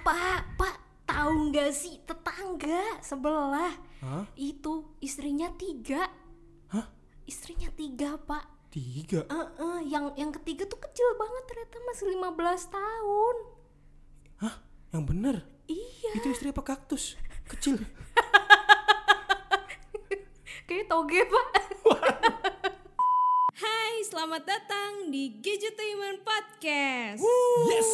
pak pak tahu nggak sih tetangga sebelah Hah? itu istrinya tiga Hah? istrinya tiga pak Tiga? Eh, eh, yang yang ketiga tuh kecil banget ternyata masih 15 tahun Hah? Yang bener? iya Itu istri apa kaktus? Kecil. kayak toge pak Hai selamat datang di Gadgetainment Podcast Yes!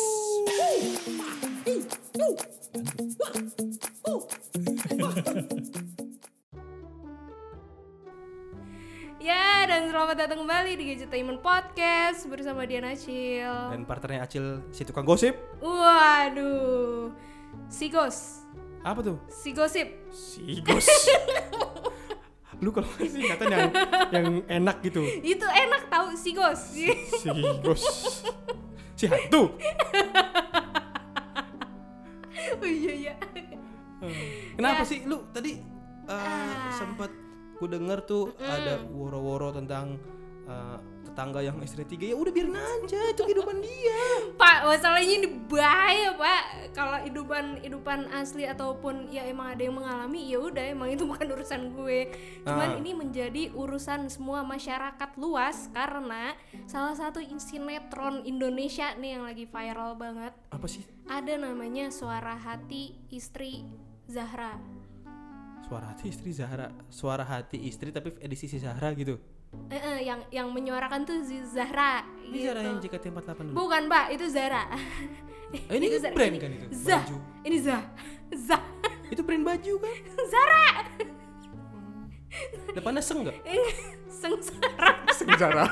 Ya dan selamat datang kembali di Gadgetainment Podcast bersama Diana Acil Dan partnernya Acil si tukang gosip. Waduh Sigos Apa tuh? Sigosip Si gos. Lu kalau singkatan yang yang enak gitu. Itu enak tahu Sigos Si gos. Si hantu. Oh iya iya Kenapa Ya. sih lu tadi uh, Ah. sempat ku denger tuh ada woro-woro tentang uh, tetangga yang istri tiga ya udah biarin aja itu kehidupan dia Pak, masalahnya ini bahaya, Pak. Kalau hidupan hidupan asli ataupun ya emang ada yang mengalami, ya udah emang itu bukan urusan gue. Cuman Ah. ini menjadi urusan semua masyarakat luas karena salah satu sinetron Indonesia nih yang lagi viral banget. apa sih Ada namanya Suara Hati Istri Zahra. suara hati istri Zahra suara hati istri tapi edisi si Zahra gitu Eh, eh, yang yang menyuarakan tuh Zahra ini gitu. Zahra yang JKT48 dulu Bukan, Pak, itu Zara. Eh, ini Itu kan Zara. brand Ini kan itu Zah. baju Ini Zah. Zah. itu brand baju kan Zara. depannya seng nggak Sengsara. seng Zahra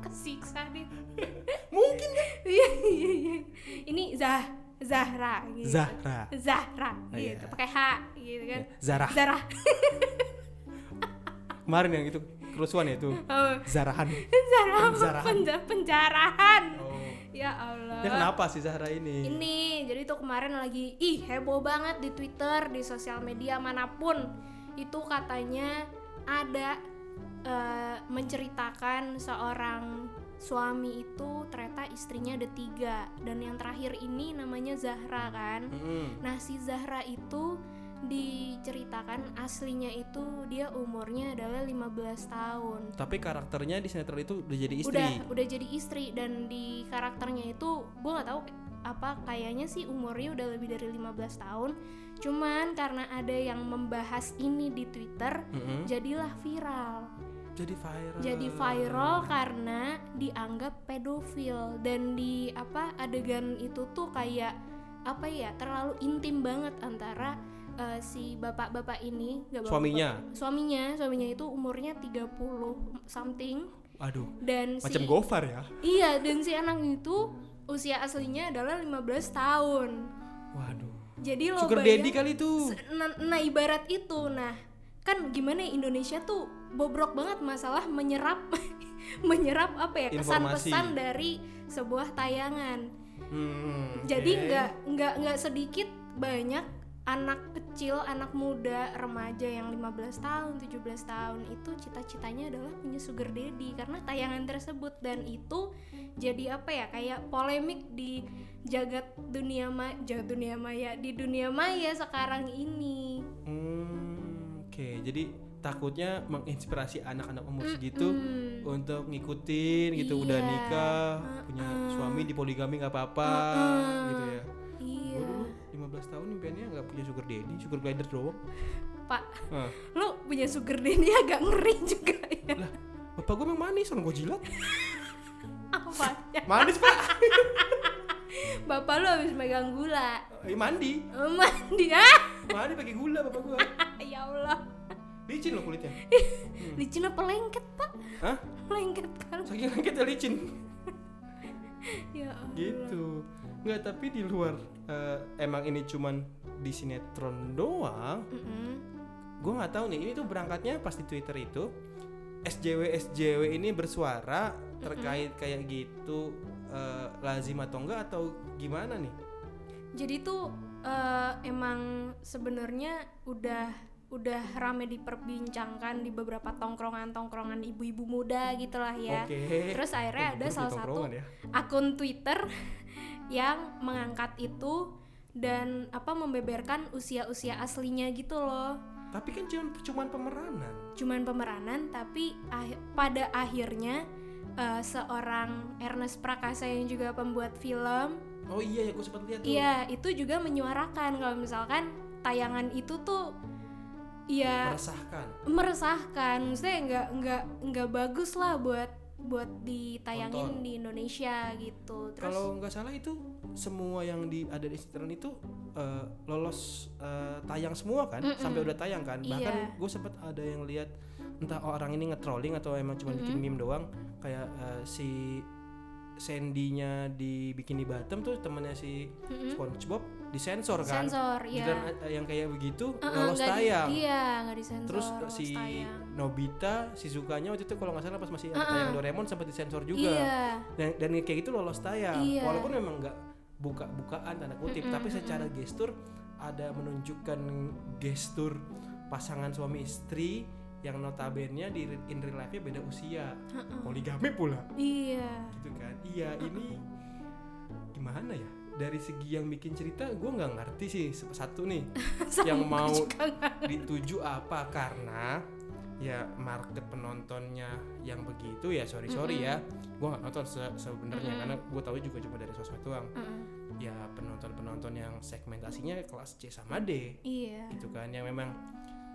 Kesiksa deh. mungkin kan Iya iya iya. Ini Zah Zahra gitu. Zahra Zahra Oh, iya. gitu. Pakai H gitu kan. Zara Zara. Kemarin yang itu kerusuhan ya itu Oh, Zarahan Zara Penjarahan. penja- penjarahan. oh. Ya Allah. ya kenapa sih Zahra ini Ini jadi tuh kemarin lagi ih heboh banget di Twitter, di sosial media mana pun. Itu katanya ada eh, menceritakan seorang suami itu ternyata istrinya ada tiga dan yang terakhir ini namanya Zahra kan. Mm-mm. Nah si Zahra itu diceritakan aslinya itu dia umurnya adalah 15 tahun. tapi karakternya di sinetron itu udah jadi istri Udah udah jadi istri dan di karakternya itu gue nggak tahu apa kayaknya sih umurnya udah lebih dari 15 tahun. Cuman karena ada yang membahas ini di Twitter Mm-mm. jadilah viral. jadi viral Jadi viral karena dianggap pedofil dan di apa adegan itu tuh kayak apa ya terlalu intim banget antara eh, si bapak-bapak ini nggak bapak-bapak. Suaminya? suaminya suaminya itu umurnya 30 something aduh dan macam si Gofar ya iya dan si anak itu usia aslinya adalah 15 tahun waduh jadi lo sugar bayang- daddy kali itu nah, nah, ibarat itu nah kan gimana ya Indonesia tuh bobrok banget masalah menyerap menyerap apa ya kesan-pesan Informasi. dari sebuah tayangan Hmm, jadi oke. nggak nggak nggak sedikit banyak anak kecil anak muda remaja yang 15 tahun 17 tahun itu cita-citanya adalah punya sugar daddy. Karena tayangan tersebut dan itu jadi apa ya kayak polemik di jagat dunia ma jagat dunia maya di dunia maya sekarang ini. Hmm, oke. Jadi takutnya menginspirasi anak-anak umur segitu Hmm. untuk ngikutin gitu udah Iya. nikah punya suami di poligami nggak apa-apa gitu ya. Iya 15 tahun impiannya nggak punya sugar daddy sugar glider doang. Pak Hah. lu punya sugar daddy agak ngeri juga ya. Lah bapak gue memang manis orang gue jilat apa manis pak. Bapak lu habis megang gula. Eh, mandi. Eh, mandi. Ah! Mandi pakai gula bapak gue ya Allah. Licin loh kulitnya. Licin apa lengket pak? Hah? lengket kan? Saking lengketnya licin. Ya Allah. gitu. Nggak tapi di luar eh, emang ini cuman di sinetron doang? Mm-mm. gue nggak tahu nih ini tuh berangkatnya pas di twitter itu. SJW SJW ini bersuara terkait kayak gitu eh, lazim atau enggak atau gimana nih? Jadi tuh eh, emang sebenarnya udah udah rame diperbincangkan di beberapa tongkrongan-tongkrongan ibu-ibu muda gitulah ya. Oke. Terus akhirnya ada salah satu ya. akun Twitter yang mengangkat itu dan apa membeberkan usia-usia aslinya gitu loh Tapi kan cuma cuman pemeranan. cuman pemeranan tapi ah- pada akhirnya eh, seorang Ernest Prakasa yang juga pembuat film Oh iya ya gue sempat lihat tuh. iya itu juga menyuarakan kalau misalkan tayangan itu tuh ya Meresahkan. meresahkan maksudnya nggak nggak nggak bagus lah buat buat ditayangin Tonton. di Indonesia gitu terus Kalau nggak salah itu semua yang di ada di sinetron itu eh, lolos eh, tayang semua kan, Mm-mm. sampai udah tayang kan. Bahkan Iya. gue sempat ada yang lihat entah orang ini nge-trolling atau emang cuma bikin meme doang, kayak eh, si Sandy-nya di Bikini Bottom tuh temennya si Mm-mm. SpongeBob disensor kan. sensor ya Dan eh, yang kayak begitu Uh-uh, lolos nggak di- tayang. iya nggak disensor Terus lolos si tayang. Nobita, si Zukanya waktu itu kalau nggak salah pas masih ada Uh-uh. tayang Doraemon sempat disensor juga. Iya. Dan dan kayak gitu lolos tayang. Iya. walaupun memang nggak buka-bukaan tanda kutip Mm-mm, tapi secara gestur ada menunjukkan gestur pasangan suami istri yang notabene di in real life-nya beda usia. Poligami pula. Iya. Gitu kan? Iya ini gimana ya dari segi yang bikin cerita gue nggak ngerti sih satu nih. Yang mau dituju apa? Karena ya market penontonnya yang begitu ya sorry sorry ya. Gue nggak nonton se- sebenarnya Mm-mm. karena gue tahu juga cuma dari sosmed doang. Uh-uh. ya penonton penonton yang segmentasinya kelas C sama D. Iya. Gitu kan yang memang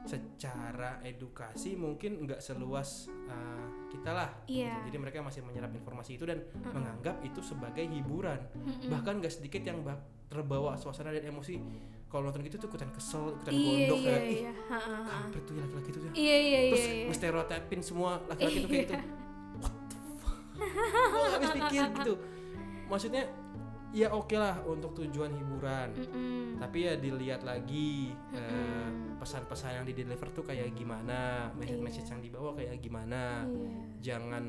secara edukasi mungkin nggak seluas uh, kita lah Iya. gitu. jadi mereka masih menyerap informasi itu dan Mm-mm. menganggap itu sebagai hiburan Mm-mm. bahkan gak sedikit yang bak- terbawa suasana dan emosi kalau nonton gitu tuh ikutan kesel ikutan iya gondok iya kayak ih iya kampret tuh ya laki-laki tuh ya iya iya terus iya iya. semua laki-laki tuh kayak gitu Iya. what the fuck gue gak habis pikir gitu maksudnya ya oke lah untuk tujuan hiburan Mm-mm. tapi ya dilihat lagi eh, pesan-pesan yang di deliver tuh kayak gimana message-message Iya. yang dibawa kayak gimana Iya. jangan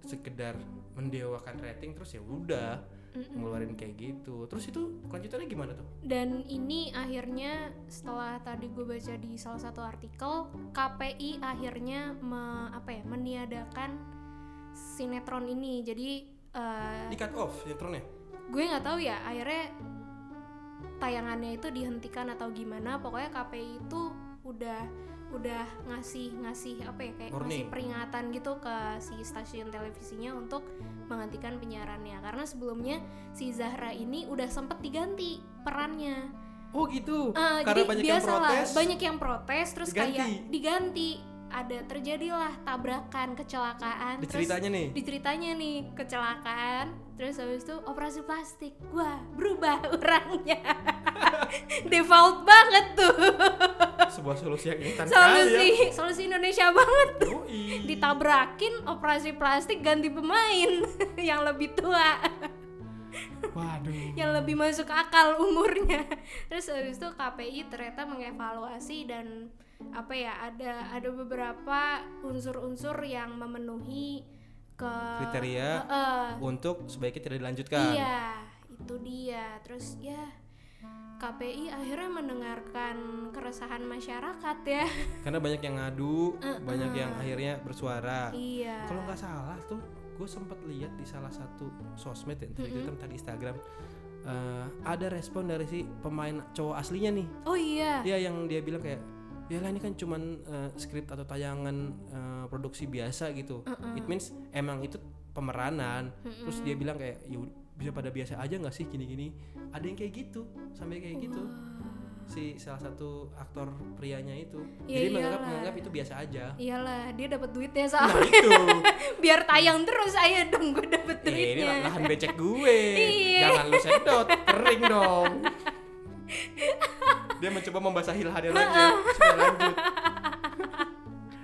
sekedar mendewakan rating terus ya udah Mm-mm. ngeluarin kayak gitu terus itu kelanjutannya gimana tuh Dan ini akhirnya setelah tadi gue baca di salah satu artikel, KPI akhirnya me- apa ya meniadakan sinetron ini. Jadi eh, di cut off sinetronnya gue nggak tahu ya akhirnya tayangannya itu dihentikan atau gimana. Pokoknya KPI itu udah udah ngasih ngasih apa ya kayak ngasih peringatan gitu ke si stasiun televisinya untuk menghentikan penyiarannya. Karena sebelumnya si Zahra ini udah sempet diganti perannya. Oh gitu? Ah, karena jadi banyak yang biasa lah, protes? banyak yang protes terus Diganti. kayak diganti ada terjadilah tabrakan kecelakaan terus diceritanya nih? diceritanya nih kecelakaan terus habis itu operasi plastik. Wah berubah orangnya. Default banget tuh. Sebuah solusi yang instan solusi kali solusi Indonesia banget ya Yoi. ditabrakin operasi plastik ganti pemain yang lebih tua. Waduh. Yang lebih masuk akal umurnya. Terus habis itu KPI ternyata mengevaluasi dan apa ya ada ada beberapa unsur-unsur yang memenuhi ke Kriteria Heeh. untuk sebaiknya tidak dilanjutkan. Iya itu dia. Terus ya KPI akhirnya mendengarkan keresahan masyarakat ya. Karena banyak yang ngadu banyak yang akhirnya bersuara. Iya. Kalau nggak salah tuh gue sempat lihat di salah satu sosmed ya entah di Twitter entah di Instagram eh, ada respon dari si pemain cowok aslinya nih. Oh iya. Dia yang dia bilang kayak ya lah ini kan cuman eh, skrip atau tayangan eh, produksi biasa gitu. It means emang itu pemeranan. Terus dia bilang kayak ya bisa pada biasa aja nggak sih gini-gini? Ada yang kayak gitu sampai kayak gitu. Si salah satu aktor prianya itu. Ya jadi menganggap iyalah. menganggap itu biasa aja. Iyalah dia dapat duitnya nah soalnya. itu. Biar tayang terus ayo dong gue dapet Eh, ini duitnya. lahan becek gue. Iya. jangan lu sedot kering dong dia mencoba membasahi lahannya lagi ya, supaya lanjut.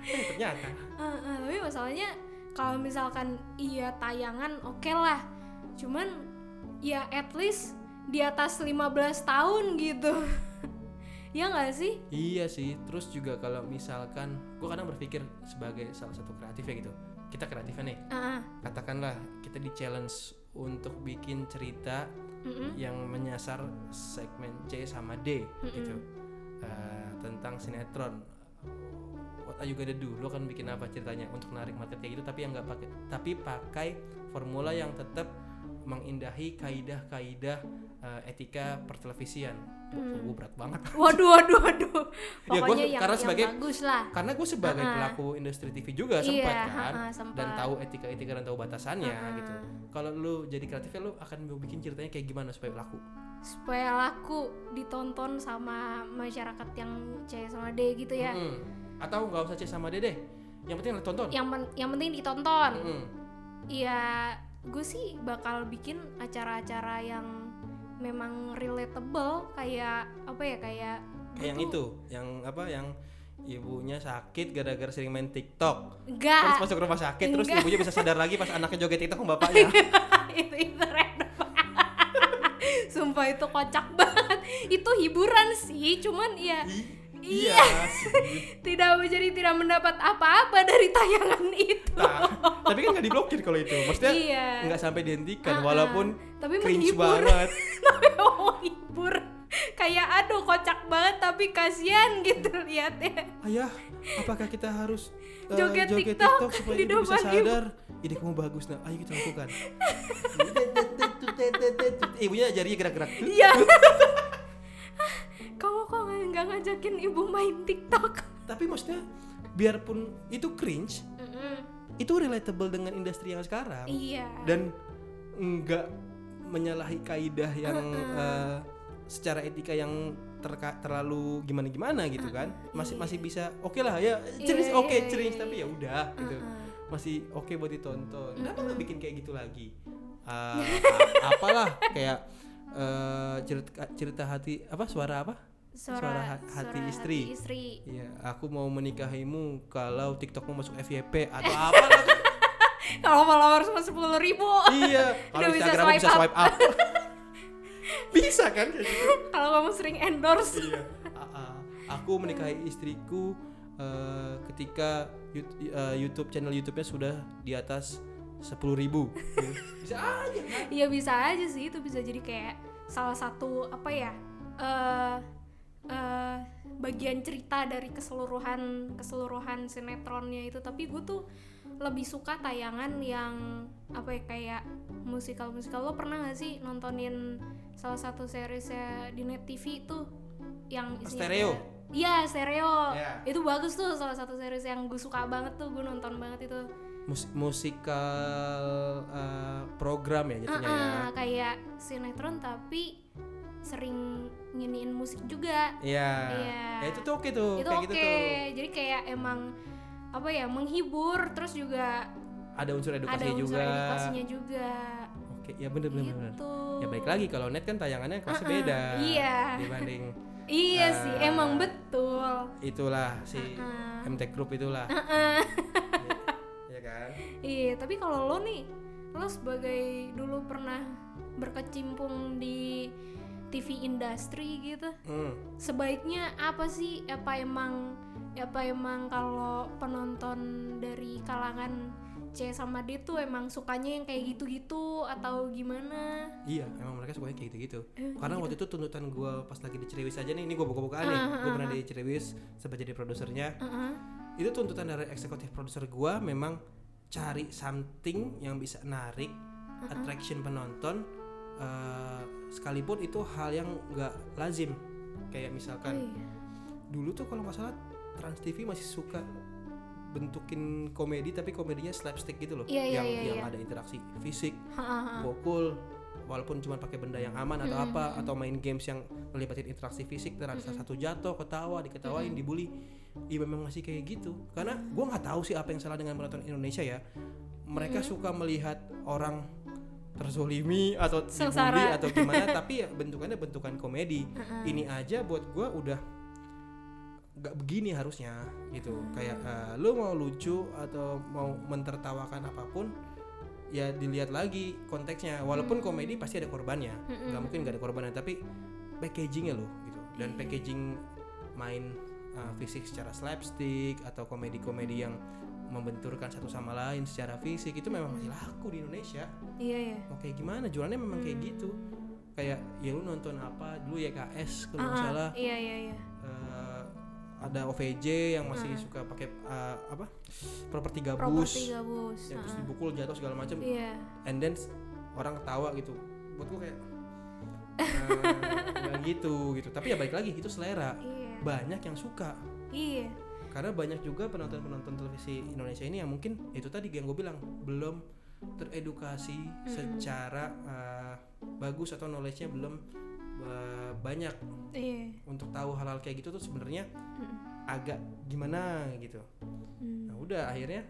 Eh, ternyata. Tapi masalahnya kalau misalkan iya tayangan oke lah. Cuman ya at least di atas 15 tahun gitu. Ya nggak sih? Iya sih, terus juga kalau misalkan gue kadang berpikir sebagai salah satu kreatif ya gitu. Kita kreatifnya nih, Ah, katakanlah kita di challenge untuk bikin cerita mm-mm. yang menyasar segmen C sama D gitu Eh, tentang sinetron. What are you gonna do? Lo kan bikin apa ceritanya untuk narik market kayak gitu, tapi yang nggak pakai, tapi pakai formula yang tetap mengindahi kaidah-kaidah eh, etika pertelevisian. Hmm. Gue berat banget. Waduh, waduh, waduh. Ya, gua Pokoknya yang, karena yang sebagai- bagus lah. Karena gue sebagai Ha-ha. pelaku industri TV juga Iya, sempat kan, ha-ha, sempat. dan tahu etika-etika dan tahu batasannya Ha-ha. gitu. Kalau lu jadi kreatifnya lu akan bikin ceritanya kayak gimana supaya laku? Supaya laku ditonton sama masyarakat yang C sama D gitu ya. Mm-mm. Atau nggak usah C sama D deh. Yang penting lu tonton. Yang men- yang penting ditonton. Iya, gue sih bakal bikin acara-acara yang memang relatable kayak apa ya kayak Kayak yang itu, yang apa yang ibunya sakit gara-gara sering main TikTok. Terus enggak masuk rumah sakit terus Enggak. ibunya bisa sadar lagi pas anaknya joget TikTok sama bapaknya. itu itu random sumpah itu kocak banget itu hiburan sih cuman ya I- iya sih. tidak jadi tidak mendapat apa-apa dari tayangan itu Nah, tapi kan nggak diblokir kalau itu. Maksudnya Iya. nggak sampai dihentikan Ah-ah. walaupun Tapi cringe menghibur. banget. tapi mau hibur kayak aduh kocak banget tapi kasihan gitu lihatnya Ayah, apakah kita harus uh, Joget TikTok supaya di ibu bisa sadar? Ide kamu bagus, nah. Ayo kita lakukan. Ibunya jarinya gerak-gerak. iya ngajakin ibu main TikTok. Tapi maksudnya biarpun itu cringe, Mm-mm. itu relatable dengan industri yang sekarang. Iya. Dan nggak menyalahi kaidah yang uh, secara etika yang terka- terlalu gimana gimana gitu kan. Masih masih bisa oke lah ya cringe Iya, oke iya, cringe iya, tapi ya udah gitu. Masih oke buat ditonton. Kenapa nggak bikin kayak gitu lagi? Uh, apalah kayak uh, cerita cerita hati apa suara apa Suara ha- hati istri. istri Iya, aku mau menikahimu kalau TikTokmu masuk FYP atau apa lah. kalau followers cuma sepuluh ribu iya, kalau bisa swipe bisa up. swipe up. bisa kan gitu? kalau kamu sering endorse iya. Ah, ah. Aku menikahi istriku eh, ketika Yout- eh, YouTube channel YouTube-nya sudah di atas sepuluh ribu. bisa aja kan? Iya bisa aja sih itu bisa jadi kayak salah satu apa ya eh eh, bagian cerita dari keseluruhan keseluruhan sinetronnya itu tapi gue tuh lebih suka tayangan yang apa ya kayak musikal musikal lo pernah gak sih nontonin salah satu seriesnya di net TV itu yang isinya Stereo. Iya stereo Iya. itu bagus tuh salah satu series yang gue suka banget tuh gue nonton banget itu Mus- musikal eh, program ya jatuhnya ya. Ah, kayak sinetron tapi sering nginiin musik juga. Iya. Iya. Ya itu tuh oke tuh, itu kayak oke. gitu tuh. Jadi kayak emang apa ya menghibur terus juga Ada unsur ada edukasinya unsur juga. edukasinya juga. Oke, ya bener bener bener. Gitu. Ya baik lagi kalau net kan tayangannya kelasnya Uh-uh, beda iya. dibanding Iya Ah. sih, emang betul. itulah si Uh-uh. MT Group itulah. ya kan? Iya, tapi kalau lo nih, lo sebagai dulu pernah berkecimpung di TV industri gitu, Hmm. sebaiknya apa sih apa emang apa emang kalau penonton dari kalangan C sama D tuh emang sukanya yang kayak gitu-gitu atau gimana Iya, emang mereka sukanya kayak gitu-gitu. Eh, Karena waktu itu tuntutan gue pas lagi di Ceriwis aja nih, ini gue buka-bukaan nih. Gue pernah di Ceriwis sempat jadi produsernya. Heeh. Itu tuntutan dari eksekutif produser gue memang cari something yang bisa narik attraction penonton eh, sekalipun itu hal yang nggak lazim. Kayak Oh misalkan iya. dulu tuh kalau nggak salah Trans TV masih suka bentukin komedi tapi komedinya slapstick gitu loh Iya, iya, yang iya, yang iya. ada interaksi fisik pukul walaupun cuma pakai benda yang aman atau apa atau main games yang melibatin interaksi fisik terhadap salah satu jatuh ketawa diketawain dibully. Iya memang masih kayak gitu. Karena gua nggak tahu sih apa yang salah dengan penonton Indonesia ya. Mereka suka melihat orang terzolimi atau dibully atau gimana tapi ya bentukannya bentukan komedi. Ini aja buat gua udah nggak begini harusnya gitu. Kayak eh, lu mau lucu atau mau mentertawakan apa pun ya dilihat lagi konteksnya. Walaupun komedi pasti ada korbannya. Nggak mungkin nggak ada korbannya tapi packagingnya loh gitu. Dan packaging main uh, fisik secara slapstick atau komedi-komedi yang membenturkan satu sama lain secara fisik itu memang masih laku di Indonesia. Iya ya mau kayak gimana? Jualannya memang kayak gitu. Kayak ya lu nonton apa? Dulu YKS kalau nggak Ah, ah, salah. Iya iya iya. Eh, ada OVJ yang masih suka pakai eh, apa? Properti gabus. Properti gabus ya terus Ha-ha. dibukul jatuh segala macam iya. And then orang ketawa gitu. Buat gue kayak nggak gitu gitu. Tapi ya baik lagi itu selera. Iya. Banyak yang suka. Iya karena banyak juga penonton-penonton televisi Indonesia ini yang mungkin itu tadi yang gue bilang belum teredukasi secara uh, bagus atau knowledge-nya belum uh, banyak iya untuk tahu hal-hal kayak gitu tuh sebenarnya Mm-mm. agak gimana gitu. Hmm. Nah udah akhirnya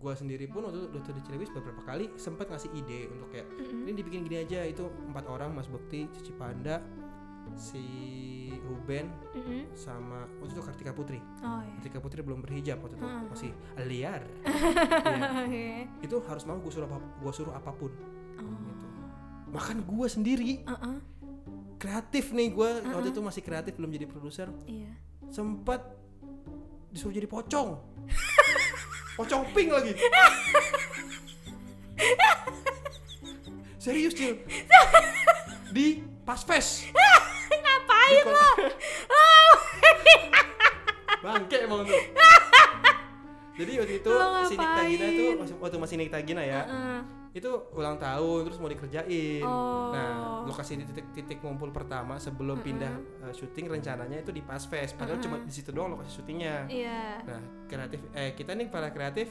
gue sendiri pun waktu dokter di Cilevis beberapa kali sempat ngasih ide untuk kayak Mm-mm. ini dibikin gini aja itu empat orang Mas Bekti, Cici Panda, si Ruben Mm-mm. sama waktu itu Kartika Putri. oh iya Kartika Putri belum berhijab waktu itu Hmm. masih liar. Iya. Iya. Itu harus mau gue suruh apa, gua suruh apa pun oh gitu. Bahkan gue sendiri Uh-uh. kreatif nih gue waktu itu masih kreatif belum jadi produser iya sempat disuruh jadi pocong. pocong pink lagi. Serius Cil Di Paspes ngapain lo Bangke emang tuh. Jadi waktu itu si Nikta Gina tuh Waktu masih Nikta Gina ya. Heeh. Itu ulang tahun terus mau dikerjain. Oh. Nah lokasi di titik-titik ngumpul pertama Sebelum pindah uh, syuting rencananya itu di Paspes Padahal cuma di situ doang lokasi syutingnya. Iya. Nah kreatif Eh kita nih para kreatif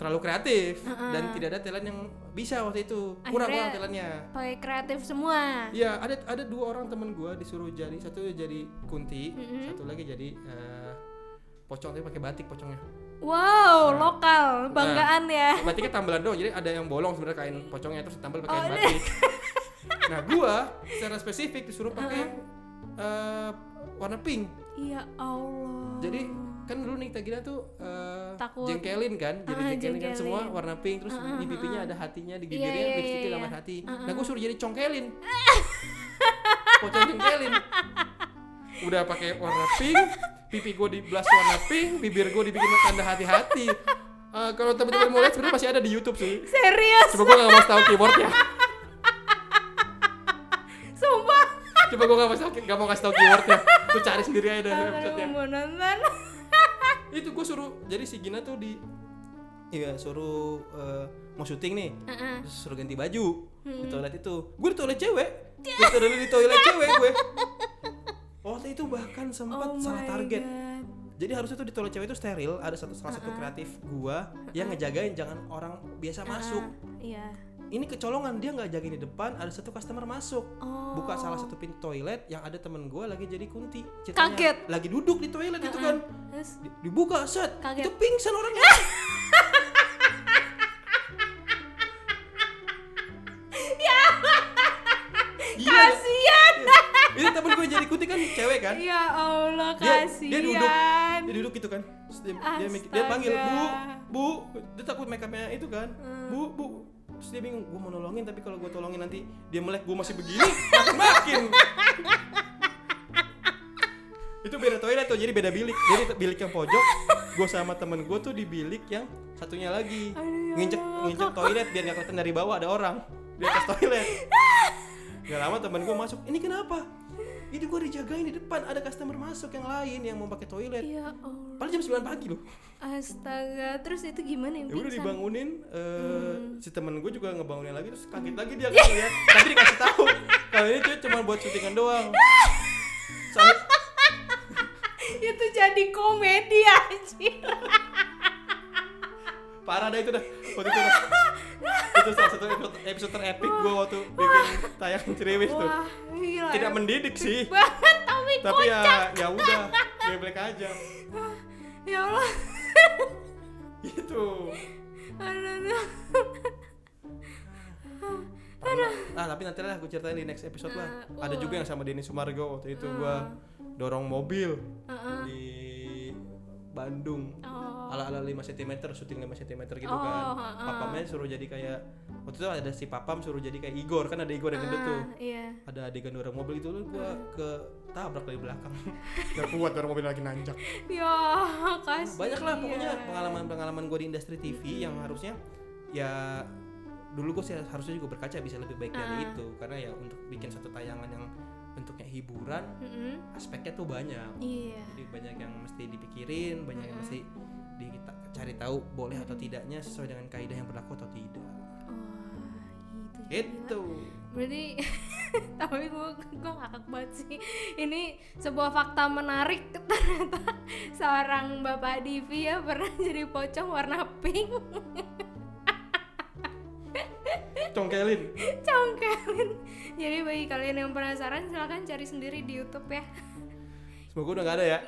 Terlalu kreatif Dan tidak ada talent yang bisa waktu itu Kurang-kurang Akhirnya- talentnya pakai kreatif semua Iya, ada ada dua orang temen gue disuruh jadi satu jadi kunti, Mm-mm. satu lagi jadi eh, pocong tapi pakai batik pocongnya. wow Nah. lokal banggaan ya Batiknya tambelan doang, jadi ada yang bolong sebenarnya kain pocongnya terus ditambal pakai Oh, kain batik. nah, gua secara spesifik disuruh pakai eh, warna pink. iya Allah Jadi kan dulu Nikta Gina tuh eh, Takut. jengkelin kan, jadi Ah, jengkelin kan semua jengkelin. warna pink terus di pipinya ada hatinya, di bibirnya iya, lipstiknya iya, gambar iya. hati. Nah, gua suruh jadi congkelin. Pocong jengkelin. Udah pakai warna pink, pipi gue di blas warna pink, bibir gue dibikin tanda hati-hati. Eh, kalau teman-teman mau lihat sebenarnya masih ada di YouTube sih. serius Coba gue gak mau tahu keywordnya. sumpah Coba gue gak mau tahu, gak mau kasih tahu keywordnya. Lu cari sendiri aja dari Aku episode mau nonton Itu gue suruh, jadi si Gina tuh di Iya suruh eh, mau syuting nih, Heeh. terus suruh ganti baju di toilet itu. Gue di toilet cewek, gue toilet di toilet cewek gue. Waktu itu bahkan sempat oh salah target. God. Jadi harusnya tuh di toilet cewek itu steril, ada satu salah satu kreatif gua yang ngejagain jangan orang biasa masuk. iya Ini kecolongan dia nggak jagain di depan, ada satu customer masuk. oh Buka salah satu pintu toilet yang ada temen gua lagi jadi kunti. Ceritanya Kaget. Lagi duduk di toilet itu kan. terus Di- dibuka set Kaget. itu pingsan orangnya. Iya. kasian Ini temen gue jadi kunti kan cewek kan. ya Allah Dia, kasian dia duduk, dia duduk gitu kan. Terus dia, dia, dia panggil bu, bu. Dia takut make upnya itu kan. Hmm. Bu, bu. Terus dia bingung, gue mau nolongin tapi kalau gue tolongin nanti dia melek gue masih begini, makin makin. itu beda toilet tuh, jadi beda bilik. Jadi bilik yang pojok, gue sama temen gue tuh di bilik yang satunya lagi. Aduh, Nginjek, nginjek toilet biar gak kelihatan dari bawah ada orang di atas toilet. Gak lama temen gue masuk, ini kenapa? Ini gue dijagain di depan, ada customer masuk yang lain yang mau pakai toilet. ya Allah Padahal jam 9 pagi loh. astaga terus itu gimana yang Ya udah dibangunin, eh, Hmm. si temen gue juga ngebangunin lagi terus kaget lagi dia kan lihat. Tapi dikasih tahu kalau ini tuh cuma buat syutingan doang. Soalnya, itu jadi komedi anjir parah dah itu dah. Waktu itu dah. Itu salah satu episode, episode terepik gue waktu bikin tayangan Ciriwis tuh. wah gila Tidak mendidik sih, banget tapi tapi ya ya udah, black aja. ya Allah Gitu. aduh, aduh. Ah tapi nanti lah gue ceritain di next episode lah. Ah, Ada juga yang sama Denny Sumargo waktu itu gue dorong mobil Heeh. di Bandung. oh Ala ala 5 cm, syuting 5 cm gitu Oh, kan. heeh. Papamnya suruh jadi kayak waktu itu ada si papam suruh jadi kayak Igor kan ada Igor yang gendut tuh. Ah, iya Ada adegan dorong mobil itu lu gua ke tabrak dari belakang. Gak kuat dorong mobil lagi nanjak. ya kasih Banyak lah pokoknya pengalaman-pengalaman gue di industri TV yang harusnya ya dulu gue sih harusnya juga berkaca bisa lebih baik dari Ah. itu karena ya untuk bikin satu tayangan yang bentuknya hiburan Mm-mm. aspeknya tuh banyak iya jadi banyak yang mesti dipikirin banyak yang mesti dicari tahu boleh atau tidaknya sesuai dengan kaidah yang berlaku atau tidak. Wah itu itu berarti tapi gue gue ngakak banget sih. Ini sebuah fakta menarik ternyata seorang bapak Divi ya pernah jadi pocong warna pink. Congkelin. Congkelin. Jadi bagi kalian yang penasaran silahkan cari sendiri di YouTube ya. Semoga udah nggak ada ya.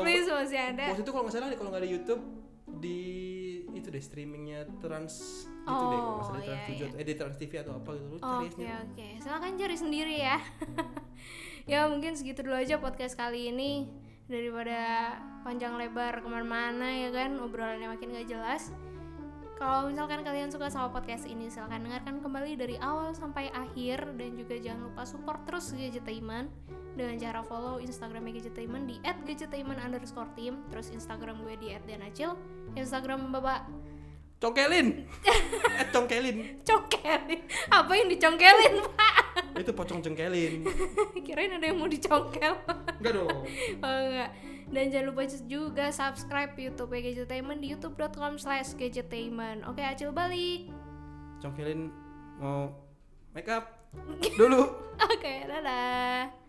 Please masih ada. Waktu itu kalau nggak salah kalau nggak ada YouTube di itu deh streamingnya trans itu deh kalau nggak salah di Oh, trans iya, 7 atau- eh di trans TV atau apa gitu lu cari Oke oke, silakan cari sendiri ya. ya mungkin segitu dulu aja podcast kali ini. Daripada panjang lebar ke mana-mana ya kan? Obrolannya makin gak jelas. Kalau misalkan kalian suka sama podcast ini silahkan dengarkan kembali dari awal sampai akhir. Dan juga jangan lupa support terus Gadgetaiman dengan cara follow Instagramnya Gadgetaiman di @gadgetaiman underscore team terus Instagram gue di @danacil. Instagram bapak congkelin. Eh congkelin. Congkelin. Apa yang dicongkelin pak? Itu pocong congkelin kirain ada yang mau dicongkel. Enggak dong. Oh enggak dan jangan lupa juga subscribe youtube Gadgetainment di youtube.com slash gadgetainment. Oke acil balik. Congkelin mau make up dulu. Oke dadah